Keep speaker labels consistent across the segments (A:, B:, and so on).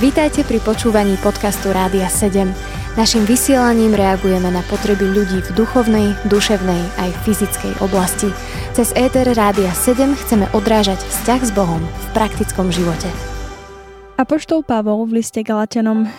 A: Vítajte pri počúvaní podcastu Rádia 7. Naším vysielaním reagujeme na potreby ľudí v duchovnej, duševnej aj fyzickej oblasti. Cez ETR Rádia 7 chceme odrážať vzťah s Bohom v praktickom živote.
B: Apoštol Pavol v liste Galatianom eh,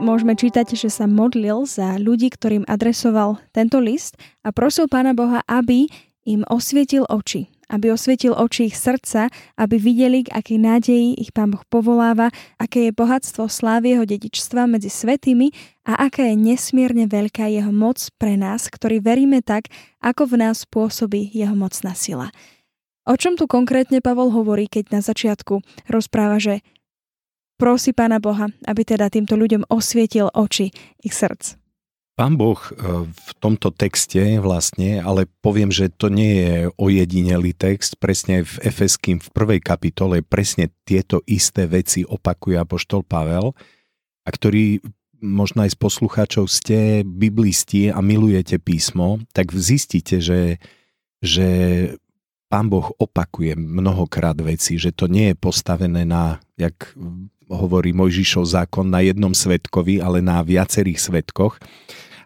B: môžeme čítať, že sa modlil za ľudí, ktorým adresoval tento list a prosil Pána Boha, aby im osvietil oči, aby osvietil oči ich srdca, aby videli, k akej nádeji ich Pán Boh povoláva, aké je bohatstvo slávy jeho dedičstva medzi svetými a aká je nesmierne veľká jeho moc pre nás, ktorí veríme tak, ako v nás pôsobí jeho mocná sila. O čom tu konkrétne Pavol hovorí, keď na začiatku rozpráva, že prosí Pána Boha, aby teda týmto ľuďom osvietil oči ich srdc?
C: Pán Boh e, v tomto texte vlastne, ale poviem, že to nie je ojedinelý text, presne v Efeským v prvej kapitole presne tieto isté veci opakuje Apoštol Pavel, a ktorý možno aj z poslucháčov ste biblisti a milujete písmo, tak zistíte, že, že Pán Boh opakuje mnohokrát veci, že to nie je postavené na, jak hovorí Mojžišov zákon, na jednom svetkovi, ale na viacerých svetkoch.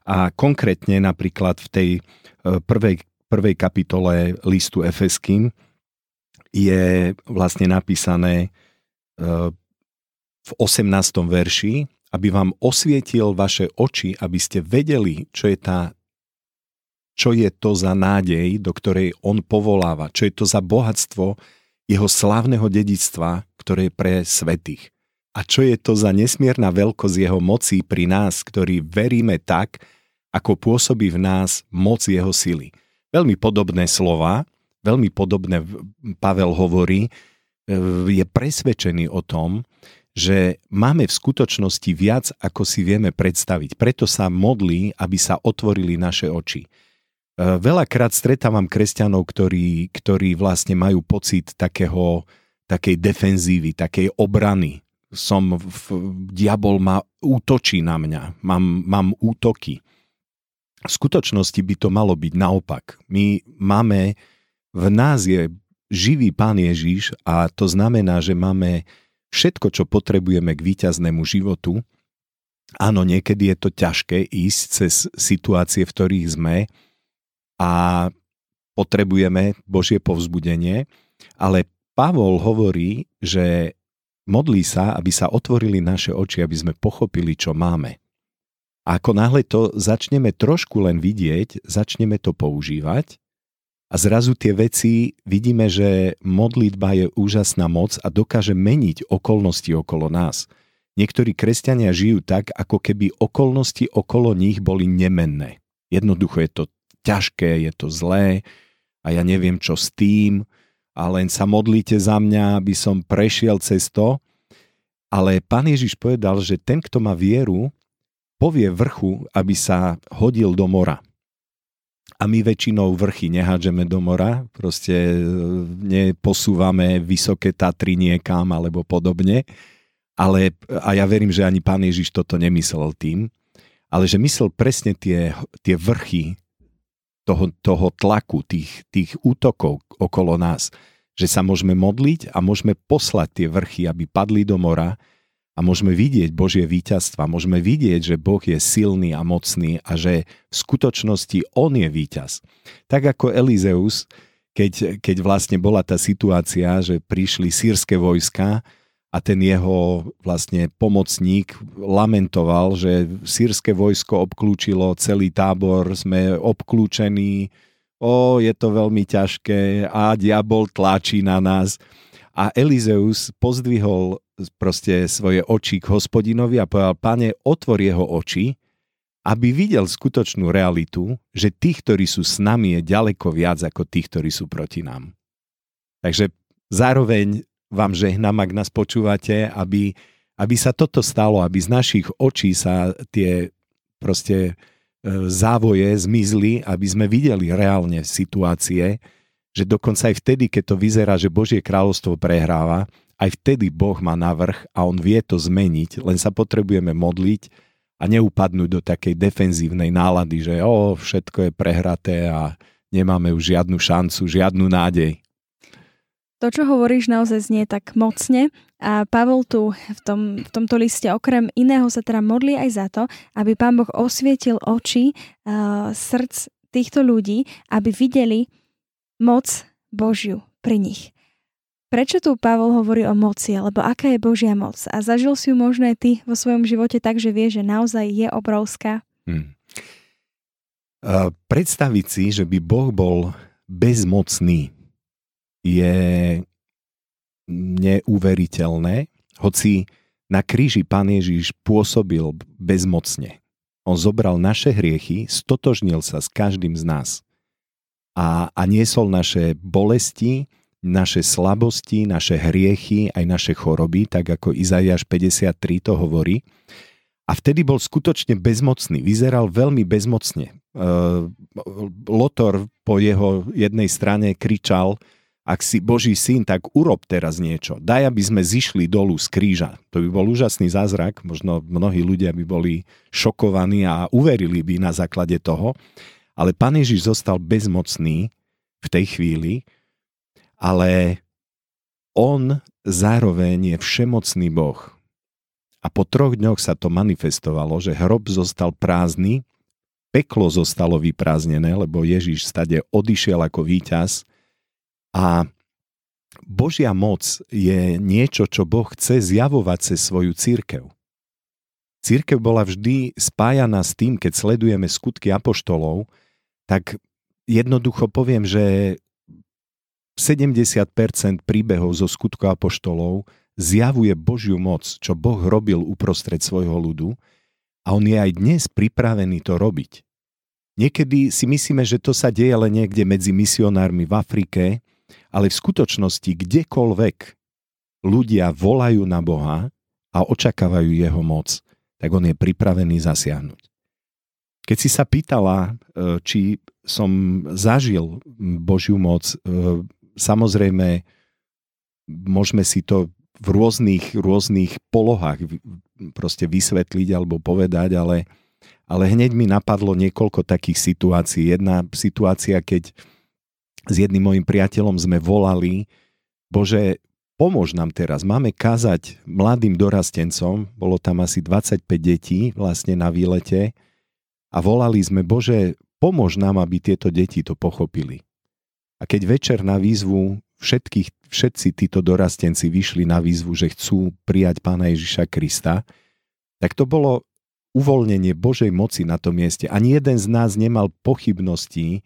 C: A konkrétne napríklad v tej e, prvej, prvej kapitole listu Efeským je vlastne napísané e, v 18. verši, aby vám osvietil vaše oči, aby ste vedeli, čo je tá čo je to za nádej, do ktorej on povoláva, čo je to za bohatstvo jeho slávneho dedictva, ktoré je pre svetých. A čo je to za nesmierna veľkosť jeho moci pri nás, ktorí veríme tak, ako pôsobí v nás moc jeho sily. Veľmi podobné slova, veľmi podobné Pavel hovorí, e, je presvedčený o tom, že máme v skutočnosti viac, ako si vieme predstaviť. Preto sa modlí, aby sa otvorili naše oči. E, veľakrát stretávam kresťanov, ktorí, ktorí vlastne majú pocit takého, takej defenzívy, takej obrany. Som, v, diabol ma útočí na mňa, mám, mám útoky. V skutočnosti by to malo byť naopak. My máme, v nás je živý Pán Ježiš a to znamená, že máme všetko, čo potrebujeme k víťaznému životu. Áno, niekedy je to ťažké ísť cez situácie, v ktorých sme a potrebujeme Božie povzbudenie, ale Pavol hovorí, že modlí sa, aby sa otvorili naše oči, aby sme pochopili, čo máme. A ako náhle to začneme trošku len vidieť, začneme to používať a zrazu tie veci vidíme, že modlitba je úžasná moc a dokáže meniť okolnosti okolo nás. Niektorí kresťania žijú tak, ako keby okolnosti okolo nich boli nemenné. Jednoducho je to ťažké, je to zlé a ja neviem čo s tým a len sa modlíte za mňa, aby som prešiel cez to. Ale pán Ježiš povedal, že ten, kto má vieru, povie vrchu, aby sa hodil do mora. A my väčšinou vrchy nehádžeme do mora, proste e, neposúvame vysoké Tatry niekam alebo podobne. Ale, a ja verím, že ani pán Ježiš toto nemyslel tým, ale že myslel presne tie, tie vrchy toho, toho tlaku, tých, tých útokov okolo nás, že sa môžeme modliť a môžeme poslať tie vrchy, aby padli do mora a môžeme vidieť Božie víťazstva, môžeme vidieť, že Boh je silný a mocný a že v skutočnosti On je víťaz. Tak ako Elizeus, keď, keď vlastne bola tá situácia, že prišli sírske vojska a ten jeho vlastne pomocník lamentoval, že sírske vojsko obklúčilo celý tábor, sme obklúčení, o, je to veľmi ťažké a diabol tlačí na nás. A Elizeus pozdvihol proste svoje oči k hospodinovi a povedal, pane, otvor jeho oči, aby videl skutočnú realitu, že tých, ktorí sú s nami, je ďaleko viac ako tých, ktorí sú proti nám. Takže zároveň vám žehnám, ak nás počúvate, aby, aby sa toto stalo, aby z našich očí sa tie proste e, závoje zmizli, aby sme videli reálne situácie, že dokonca aj vtedy, keď to vyzerá, že Božie kráľovstvo prehráva, aj vtedy Boh má navrh a on vie to zmeniť, len sa potrebujeme modliť a neupadnúť do takej defenzívnej nálady, že o, všetko je prehraté a nemáme už žiadnu šancu, žiadnu nádej.
B: To, čo hovoríš, naozaj znie tak mocne a Pavel tu v, tom, v tomto liste okrem iného sa teda modlí aj za to, aby Pán Boh osvietil oči uh, srdc týchto ľudí, aby videli moc Božiu pri nich. Prečo tu Pavol hovorí o moci, alebo aká je Božia moc? A zažil si ju možno aj ty vo svojom živote tak, že vie, že naozaj je obrovská? Hmm.
C: Uh, predstaviť si, že by Boh bol bezmocný, je neuveriteľné, hoci na kríži Pán Ježiš pôsobil bezmocne. On zobral naše hriechy, stotožnil sa s každým z nás a, a niesol naše bolesti, naše slabosti, naše hriechy, aj naše choroby, tak ako Izaiáš 53 to hovorí. A vtedy bol skutočne bezmocný, vyzeral veľmi bezmocne. Lotor po jeho jednej strane kričal, ak si Boží syn, tak urob teraz niečo. Daj, aby sme zišli dolu z kríža. To by bol úžasný zázrak, možno mnohí ľudia by boli šokovaní a uverili by na základe toho. Ale Pán Ježiš zostal bezmocný v tej chvíli, ale on zároveň je všemocný Boh. A po troch dňoch sa to manifestovalo, že hrob zostal prázdny, peklo zostalo vyprázdnené, lebo Ježiš stade odišiel ako víťaz a Božia moc je niečo, čo Boh chce zjavovať cez svoju církev. Církev bola vždy spájaná s tým, keď sledujeme skutky apoštolov, tak jednoducho poviem, že 70% príbehov zo skutku apoštolov zjavuje Božiu moc, čo Boh robil uprostred svojho ľudu a on je aj dnes pripravený to robiť. Niekedy si myslíme, že to sa deje len niekde medzi misionármi v Afrike, ale v skutočnosti kdekoľvek ľudia volajú na Boha a očakávajú jeho moc, tak on je pripravený zasiahnuť. Keď si sa pýtala, e, či som zažil Božiu moc, e, samozrejme môžeme si to v rôznych, rôznych polohách proste vysvetliť alebo povedať, ale, ale hneď mi napadlo niekoľko takých situácií. Jedna situácia, keď s jedným mojim priateľom sme volali, Bože, pomôž nám teraz, máme kázať mladým dorastencom, bolo tam asi 25 detí vlastne na výlete a volali sme, Bože, pomôž nám, aby tieto deti to pochopili. A keď večer na výzvu všetkých, všetci títo dorastenci vyšli na výzvu, že chcú prijať pána Ježiša Krista, tak to bolo uvoľnenie Božej moci na tom mieste. Ani jeden z nás nemal pochybností,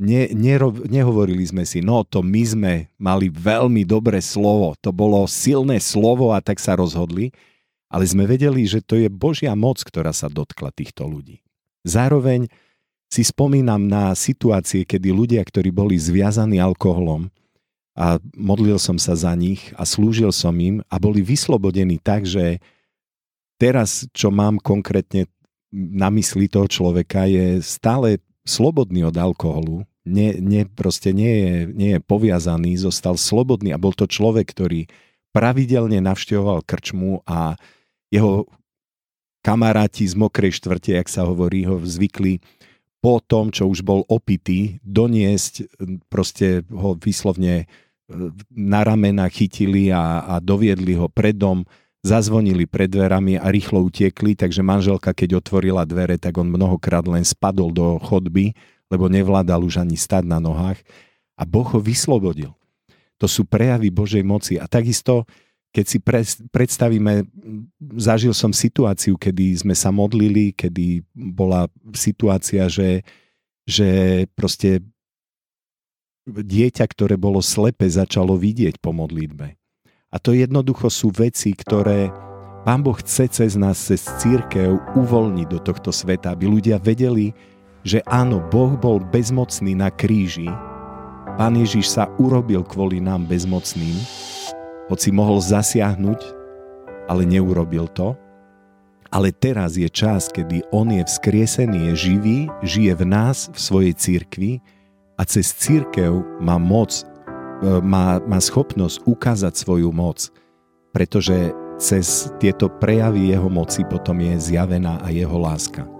C: ne, nero, nehovorili sme si, no to my sme mali veľmi dobré slovo, to bolo silné slovo a tak sa rozhodli, ale sme vedeli, že to je Božia moc, ktorá sa dotkla týchto ľudí. Zároveň si spomínam na situácie, kedy ľudia, ktorí boli zviazaní alkoholom a modlil som sa za nich a slúžil som im a boli vyslobodení tak, že teraz, čo mám konkrétne na mysli toho človeka, je stále slobodný od alkoholu, nie, nie, proste nie je, nie je poviazaný, zostal slobodný a bol to človek, ktorý pravidelne navštevoval krčmu a jeho kamaráti z mokrej štvrte, jak sa hovorí, ho zvykli po tom, čo už bol opitý, doniesť, proste ho vyslovne e, na ramena chytili a, a doviedli ho pred dom, zazvonili pred dverami a rýchlo utiekli, takže manželka, keď otvorila dvere, tak on mnohokrát len spadol do chodby lebo nevládal už ani stať na nohách a Boh ho vyslobodil. To sú prejavy Božej moci. A takisto, keď si pre, predstavíme, zažil som situáciu, kedy sme sa modlili, kedy bola situácia, že, že proste dieťa, ktoré bolo slepe, začalo vidieť po modlitbe. A to jednoducho sú veci, ktoré Pán Boh chce cez nás, cez církev uvoľniť do tohto sveta, aby ľudia vedeli, že áno, Boh bol bezmocný na kríži, Pán Ježiš sa urobil kvôli nám bezmocným, hoci mohol zasiahnuť, ale neurobil to. Ale teraz je čas, kedy On je vzkriesený, je živý, žije v nás, v svojej církvi a cez církev má moc, e, má, má schopnosť ukázať svoju moc, pretože cez tieto prejavy jeho moci potom je zjavená aj jeho láska.